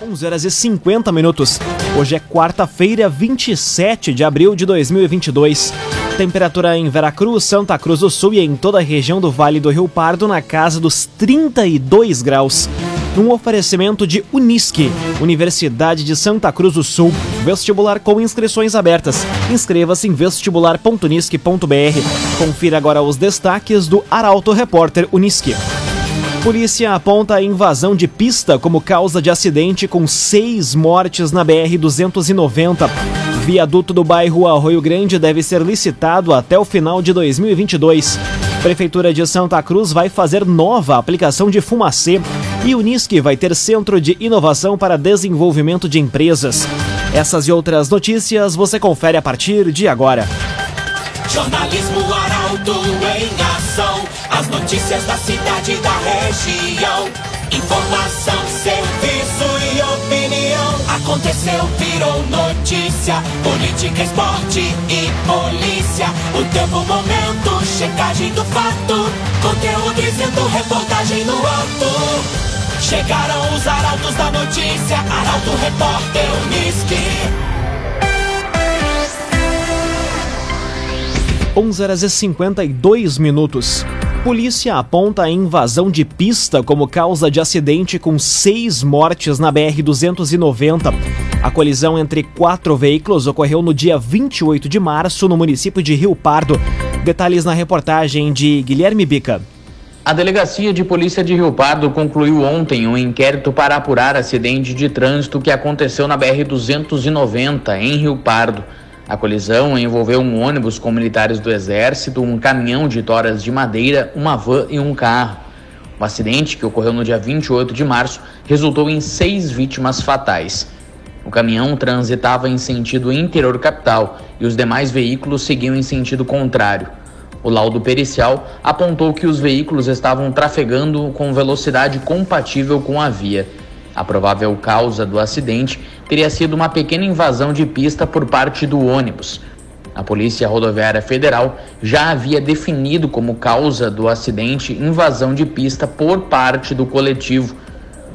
11 horas e 50 minutos. Hoje é quarta-feira, 27 de abril de 2022. Temperatura em Veracruz, Santa Cruz do Sul e em toda a região do Vale do Rio Pardo na casa dos 32 graus. Um oferecimento de Unisque, Universidade de Santa Cruz do Sul. Vestibular com inscrições abertas. Inscreva-se em vestibular.unisque.br. Confira agora os destaques do Arauto Repórter Unisque. Polícia aponta a invasão de pista como causa de acidente com seis mortes na BR-290. Viaduto do bairro Arroio Grande deve ser licitado até o final de 2022. Prefeitura de Santa Cruz vai fazer nova aplicação de fumacê e Unisque vai ter centro de inovação para desenvolvimento de empresas. Essas e outras notícias você confere a partir de agora. Jornalismo Arauto em ação. As notícias da cidade e da região. Informação, serviço e opinião. Aconteceu, virou notícia. Política, esporte e polícia. O tempo, momento, checagem do fato. Conteúdo dizendo, reportagem no ato. Chegaram os arautos da notícia. Arauto, repórter, Unisque. 11 horas e 52 minutos. Polícia aponta a invasão de pista como causa de acidente com seis mortes na BR-290. A colisão entre quatro veículos ocorreu no dia 28 de março no município de Rio Pardo. Detalhes na reportagem de Guilherme Bica. A Delegacia de Polícia de Rio Pardo concluiu ontem um inquérito para apurar acidente de trânsito que aconteceu na BR-290, em Rio Pardo. A colisão envolveu um ônibus com militares do Exército, um caminhão de toras de madeira, uma van e um carro. O acidente, que ocorreu no dia 28 de março, resultou em seis vítimas fatais. O caminhão transitava em sentido interior capital e os demais veículos seguiam em sentido contrário. O laudo pericial apontou que os veículos estavam trafegando com velocidade compatível com a via. A provável causa do acidente teria sido uma pequena invasão de pista por parte do ônibus. A Polícia Rodoviária Federal já havia definido como causa do acidente invasão de pista por parte do coletivo.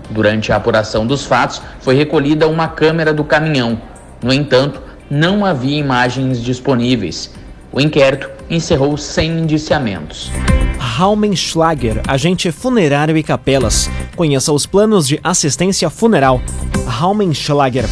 Durante a apuração dos fatos, foi recolhida uma câmera do caminhão. No entanto, não havia imagens disponíveis. O inquérito encerrou sem indiciamentos. Raumenschlager, agente funerário e capelas. Conheça os planos de assistência funeral. Raumenschlager.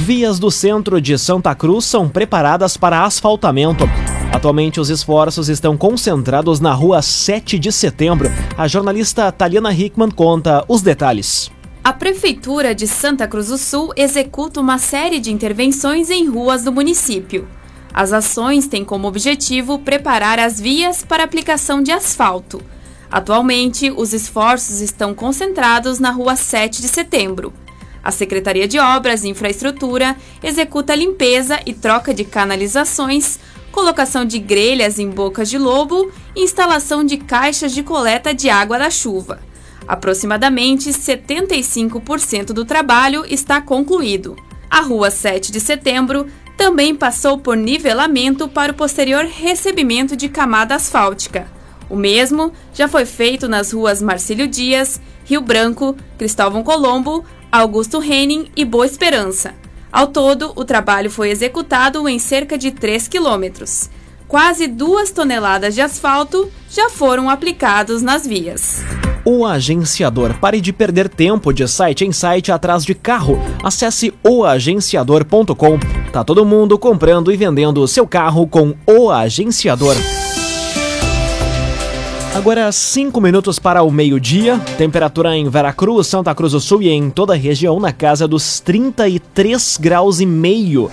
Vias do centro de Santa Cruz são preparadas para asfaltamento. Atualmente, os esforços estão concentrados na rua 7 de setembro. A jornalista Taliana Hickman conta os detalhes. A Prefeitura de Santa Cruz do Sul executa uma série de intervenções em ruas do município. As ações têm como objetivo preparar as vias para aplicação de asfalto. Atualmente, os esforços estão concentrados na Rua 7 de Setembro. A Secretaria de Obras e Infraestrutura executa limpeza e troca de canalizações, colocação de grelhas em bocas de lobo e instalação de caixas de coleta de água da chuva. Aproximadamente 75% do trabalho está concluído. A Rua 7 de Setembro também passou por nivelamento para o posterior recebimento de camada asfáltica. O mesmo já foi feito nas ruas Marcílio Dias, Rio Branco, Cristóvão Colombo, Augusto Henning e Boa Esperança. Ao todo, o trabalho foi executado em cerca de 3 quilômetros. Quase duas toneladas de asfalto já foram aplicados nas vias. O agenciador. Pare de perder tempo de site em site atrás de carro. Acesse oagenciador.com. Tá todo mundo comprando e vendendo o seu carro com o agenciador. Agora 5 minutos para o meio-dia. Temperatura em Veracruz, Santa Cruz do Sul e em toda a região na casa dos 33 graus e meio.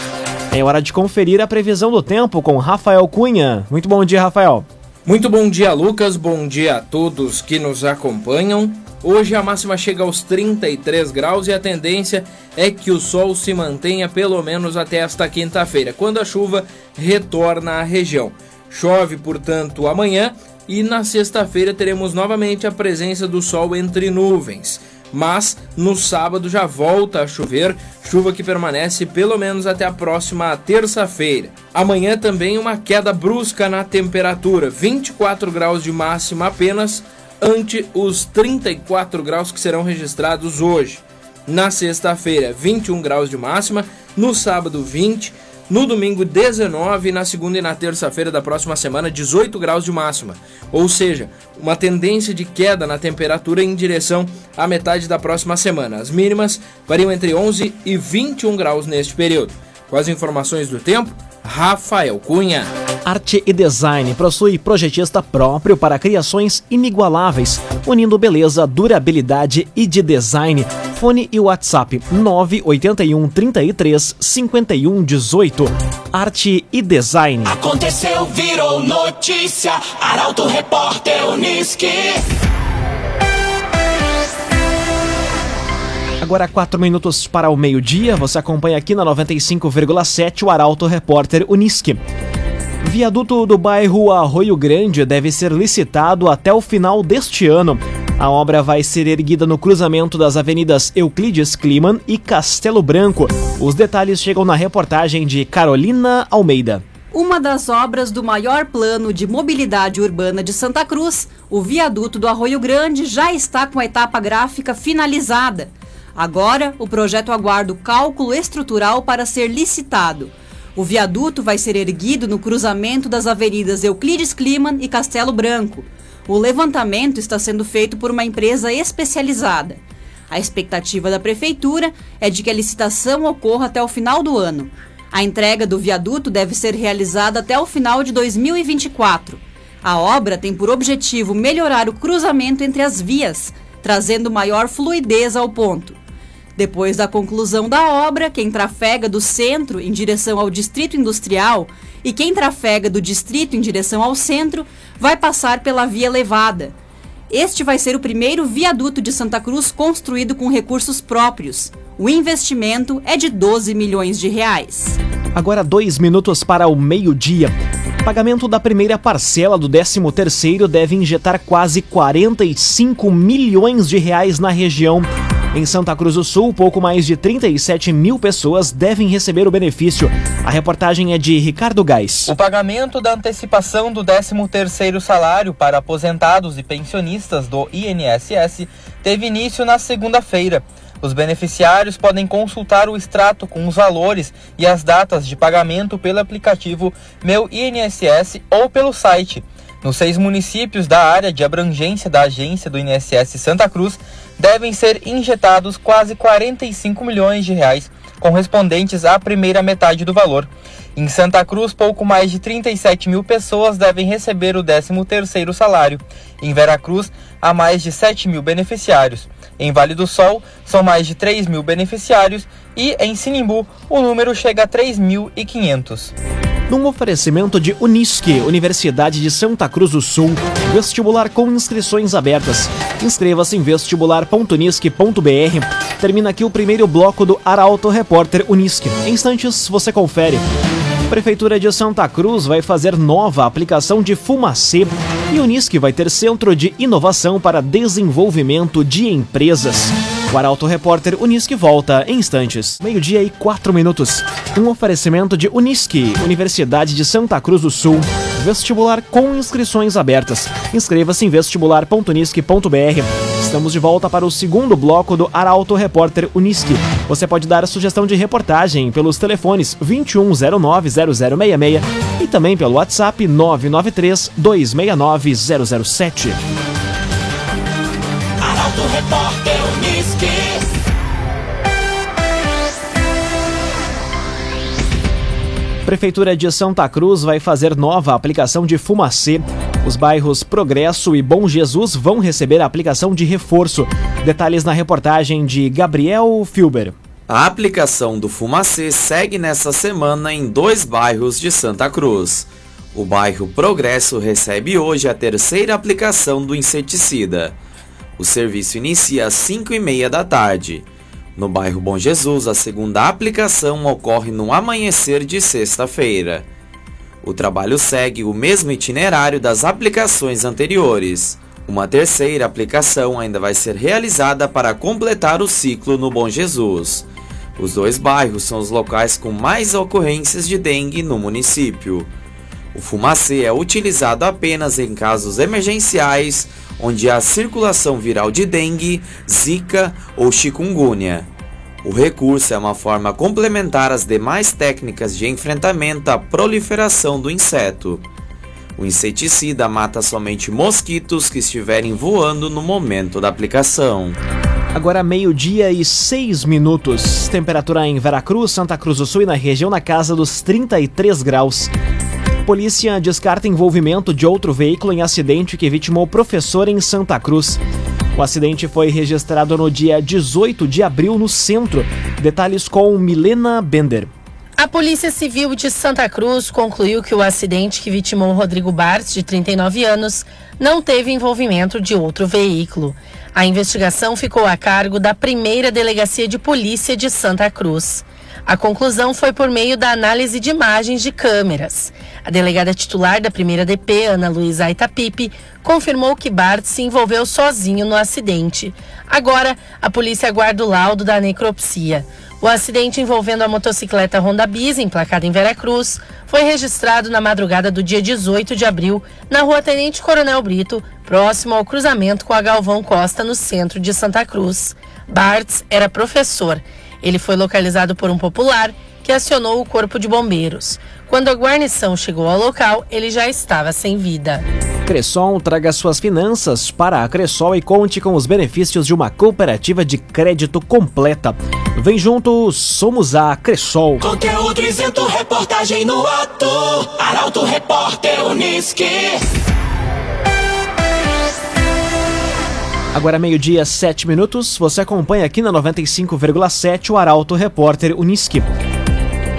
É hora de conferir a previsão do tempo com Rafael Cunha. Muito bom dia, Rafael. Muito bom dia, Lucas. Bom dia a todos que nos acompanham. Hoje a máxima chega aos 33 graus e a tendência é que o sol se mantenha pelo menos até esta quinta-feira, quando a chuva retorna à região. Chove, portanto, amanhã e na sexta-feira teremos novamente a presença do sol entre nuvens. Mas no sábado já volta a chover, chuva que permanece pelo menos até a próxima terça-feira. Amanhã também uma queda brusca na temperatura, 24 graus de máxima apenas, ante os 34 graus que serão registrados hoje. Na sexta-feira, 21 graus de máxima. No sábado, 20. No domingo, 19. E na segunda e na terça-feira da próxima semana, 18 graus de máxima. Ou seja, uma tendência de queda na temperatura em direção à metade da próxima semana. As mínimas variam entre 11 e 21 graus neste período. Com as informações do tempo, Rafael Cunha. Arte e Design possui projetista próprio para criações inigualáveis, unindo beleza, durabilidade e de design. Fone e WhatsApp 981 33 51 18. Arte e Design. Aconteceu, virou notícia. Arauto Repórter Uniski. Agora, quatro minutos para o meio-dia, você acompanha aqui na 95,7 o Arauto Repórter Uniski. Viaduto do bairro Arroio Grande deve ser licitado até o final deste ano. A obra vai ser erguida no cruzamento das avenidas Euclides Kliman e Castelo Branco. Os detalhes chegam na reportagem de Carolina Almeida. Uma das obras do maior plano de mobilidade urbana de Santa Cruz, o viaduto do Arroio Grande já está com a etapa gráfica finalizada. Agora, o projeto aguarda o cálculo estrutural para ser licitado. O viaduto vai ser erguido no cruzamento das avenidas Euclides Kliman e Castelo Branco. O levantamento está sendo feito por uma empresa especializada. A expectativa da prefeitura é de que a licitação ocorra até o final do ano. A entrega do viaduto deve ser realizada até o final de 2024. A obra tem por objetivo melhorar o cruzamento entre as vias, trazendo maior fluidez ao ponto. Depois da conclusão da obra, quem trafega do centro em direção ao distrito industrial e quem trafega do distrito em direção ao centro vai passar pela via elevada. Este vai ser o primeiro viaduto de Santa Cruz construído com recursos próprios. O investimento é de 12 milhões de reais. Agora dois minutos para o meio-dia. Pagamento da primeira parcela do 13º deve injetar quase 45 milhões de reais na região. Em Santa Cruz do Sul, pouco mais de 37 mil pessoas devem receber o benefício. A reportagem é de Ricardo Gás. O pagamento da antecipação do 13º salário para aposentados e pensionistas do INSS teve início na segunda-feira. Os beneficiários podem consultar o extrato com os valores e as datas de pagamento pelo aplicativo Meu INSS ou pelo site. Nos seis municípios da área de abrangência da agência do INSS Santa Cruz, devem ser injetados quase 45 milhões de reais, correspondentes à primeira metade do valor. Em Santa Cruz, pouco mais de 37 mil pessoas devem receber o 13º salário. Em Veracruz, há mais de 7 mil beneficiários. Em Vale do Sol, são mais de 3 mil beneficiários e em Sinimbu, o número chega a 3.500 num oferecimento de Unisque, Universidade de Santa Cruz do Sul, vestibular com inscrições abertas. Inscreva-se em vestibular.unisque.br. Termina aqui o primeiro bloco do Arauto Repórter Unisque. Em instantes você confere. Prefeitura de Santa Cruz vai fazer nova aplicação de fumacê e Unisque vai ter centro de inovação para desenvolvimento de empresas. O Arauto Repórter Unisque volta em instantes. Meio-dia e quatro minutos. Um oferecimento de Unisque, Universidade de Santa Cruz do Sul. Vestibular com inscrições abertas. Inscreva-se em vestibular.unisque.br. Estamos de volta para o segundo bloco do Arauto Repórter Unisque. Você pode dar a sugestão de reportagem pelos telefones 2109-0066 e também pelo WhatsApp 993-269-007. Arauto Repórter Unisque. Prefeitura de Santa Cruz vai fazer nova aplicação de fumacê. Os bairros Progresso e Bom Jesus vão receber a aplicação de reforço. Detalhes na reportagem de Gabriel Filber. A aplicação do fumacê segue nesta semana em dois bairros de Santa Cruz. O bairro Progresso recebe hoje a terceira aplicação do inseticida. O serviço inicia às 5 e meia da tarde. No bairro Bom Jesus, a segunda aplicação ocorre no amanhecer de sexta-feira. O trabalho segue o mesmo itinerário das aplicações anteriores. Uma terceira aplicação ainda vai ser realizada para completar o ciclo no Bom Jesus. Os dois bairros são os locais com mais ocorrências de dengue no município. O fumacê é utilizado apenas em casos emergenciais onde há circulação viral de dengue, zika ou chikungunya. O recurso é uma forma complementar às demais técnicas de enfrentamento à proliferação do inseto. O inseticida mata somente mosquitos que estiverem voando no momento da aplicação. Agora meio-dia e seis minutos. Temperatura em Veracruz, Santa Cruz do Sul e na região na casa dos 33 graus. Polícia descarta envolvimento de outro veículo em acidente que vitimou professor em Santa Cruz. O acidente foi registrado no dia 18 de abril no centro. Detalhes com Milena Bender. A Polícia Civil de Santa Cruz concluiu que o acidente que vitimou Rodrigo Bartz, de 39 anos, não teve envolvimento de outro veículo. A investigação ficou a cargo da primeira Delegacia de Polícia de Santa Cruz. A conclusão foi por meio da análise de imagens de câmeras. A delegada titular da primeira DP, Ana Luísa Itapipe, confirmou que Bart se envolveu sozinho no acidente. Agora, a polícia aguarda o laudo da necropsia. O acidente envolvendo a motocicleta Honda Bis, emplacada em Veracruz, foi registrado na madrugada do dia 18 de abril, na rua Tenente Coronel Brito, próximo ao cruzamento com a Galvão Costa, no centro de Santa Cruz. Bartz era professor ele foi localizado por um popular que acionou o corpo de bombeiros. Quando a guarnição chegou ao local, ele já estava sem vida. Cressol traga suas finanças para a Cressol e conte com os benefícios de uma cooperativa de crédito completa. Vem junto, somos a Cressol. Conteúdo isento, reportagem no ato. Arauto Repórter Uniski. Agora meio-dia, sete minutos. Você acompanha aqui na 95,7 o Arauto Repórter Uniski.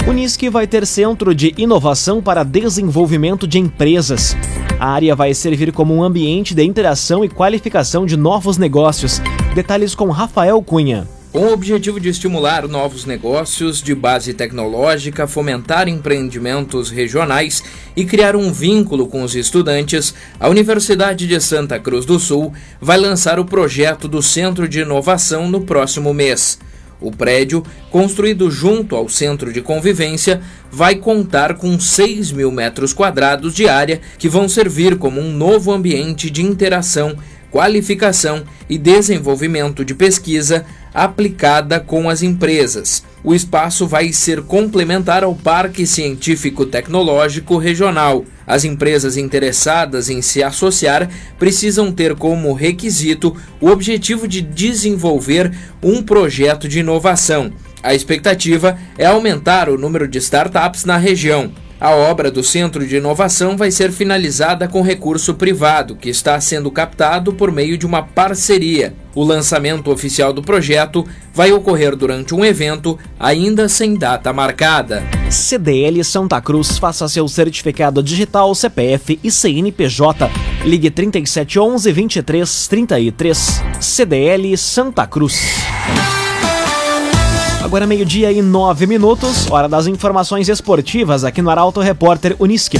Uniski vai ter centro de inovação para desenvolvimento de empresas. A área vai servir como um ambiente de interação e qualificação de novos negócios. Detalhes com Rafael Cunha. Com o objetivo de estimular novos negócios de base tecnológica, fomentar empreendimentos regionais e criar um vínculo com os estudantes, a Universidade de Santa Cruz do Sul vai lançar o projeto do Centro de Inovação no próximo mês. O prédio, construído junto ao centro de convivência, vai contar com 6 mil metros quadrados de área que vão servir como um novo ambiente de interação qualificação e desenvolvimento de pesquisa aplicada com as empresas. O espaço vai ser complementar ao Parque Científico Tecnológico Regional. As empresas interessadas em se associar precisam ter como requisito o objetivo de desenvolver um projeto de inovação. A expectativa é aumentar o número de startups na região. A obra do Centro de Inovação vai ser finalizada com recurso privado, que está sendo captado por meio de uma parceria. O lançamento oficial do projeto vai ocorrer durante um evento ainda sem data marcada. CDL Santa Cruz faça seu certificado digital CPF e CNPJ. Ligue 3711 2333. CDL Santa Cruz. Agora meio-dia e nove minutos, hora das informações esportivas aqui no Arauto Repórter Unisque.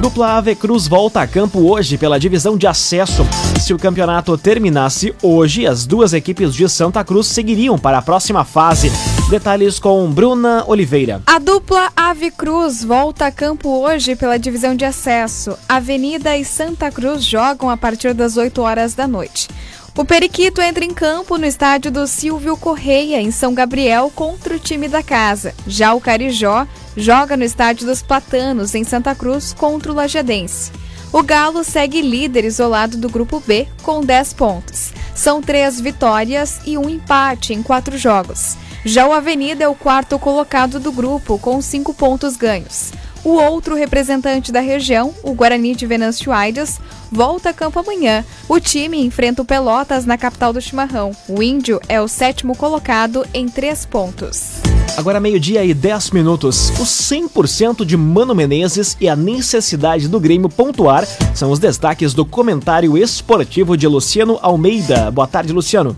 Dupla Ave Cruz volta a campo hoje pela divisão de acesso. Se o campeonato terminasse hoje, as duas equipes de Santa Cruz seguiriam para a próxima fase. Detalhes com Bruna Oliveira. A dupla Ave Cruz volta a campo hoje pela divisão de acesso. Avenida e Santa Cruz jogam a partir das 8 horas da noite. O Periquito entra em campo no estádio do Silvio Correia, em São Gabriel, contra o time da casa. Já o Carijó joga no estádio dos Platanos, em Santa Cruz, contra o Lajadense. O Galo segue líder isolado do grupo B, com 10 pontos. São três vitórias e um empate em quatro jogos. Já o Avenida é o quarto colocado do grupo, com cinco pontos ganhos. O outro representante da região, o Guarani de Venâncio Aires, volta a campo amanhã. O time enfrenta o Pelotas na capital do chimarrão. O Índio é o sétimo colocado em três pontos. Agora meio-dia e 10 minutos. O 100% de Mano Menezes e a necessidade do Grêmio pontuar são os destaques do comentário esportivo de Luciano Almeida. Boa tarde, Luciano.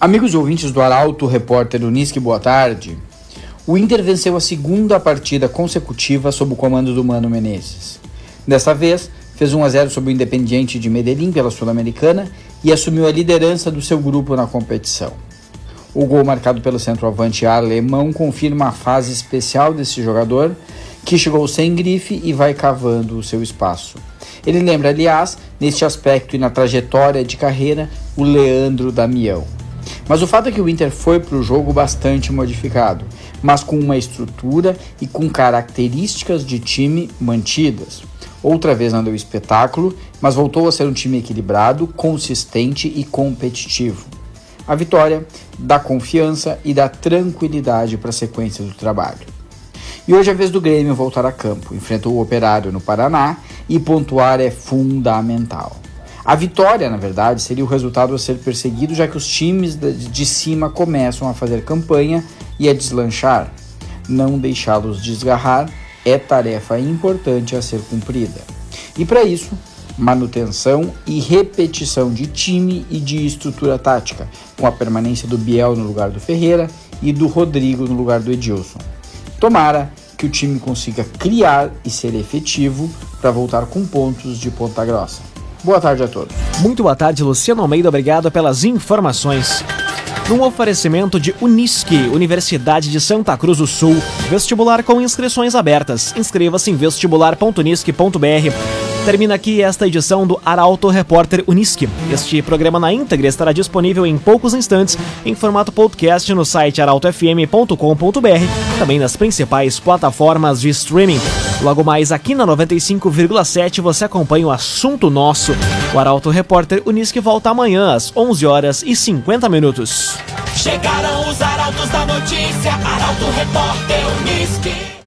Amigos ouvintes do Arauto, repórter Unisque, boa tarde. O Inter venceu a segunda partida consecutiva sob o comando do Mano Menezes. Desta vez, fez 1 a 0 sobre o Independiente de Medellín pela Sul-Americana e assumiu a liderança do seu grupo na competição. O gol marcado pelo centroavante alemão confirma a fase especial desse jogador, que chegou sem grife e vai cavando o seu espaço. Ele lembra, aliás, neste aspecto e na trajetória de carreira, o Leandro Damião. Mas o fato é que o Inter foi para o jogo bastante modificado, mas com uma estrutura e com características de time mantidas. Outra vez não deu espetáculo, mas voltou a ser um time equilibrado, consistente e competitivo. A vitória dá confiança e dá tranquilidade para a sequência do trabalho. E hoje é a vez do Grêmio voltar a campo. Enfrentou o Operário no Paraná e pontuar é fundamental. A vitória, na verdade, seria o resultado a ser perseguido, já que os times de cima começam a fazer campanha e a deslanchar. Não deixá-los desgarrar é tarefa importante a ser cumprida. E para isso, manutenção e repetição de time e de estrutura tática, com a permanência do Biel no lugar do Ferreira e do Rodrigo no lugar do Edilson. Tomara que o time consiga criar e ser efetivo para voltar com pontos de ponta grossa. Boa tarde a todos. Muito boa tarde, Luciano Almeida. Obrigado pelas informações. Num oferecimento de Unisque, Universidade de Santa Cruz do Sul, vestibular com inscrições abertas. Inscreva-se em vestibular.unisque.br. Termina aqui esta edição do Arauto Repórter Unisque. Este programa na íntegra estará disponível em poucos instantes em formato podcast no site arautofm.com.br, também nas principais plataformas de streaming. Logo mais aqui na 95,7 você acompanha o assunto nosso. O Arauto Repórter Unisque volta amanhã às 11 horas e 50 minutos. Chegaram os arautos da notícia, Arauto Repórter Unisque.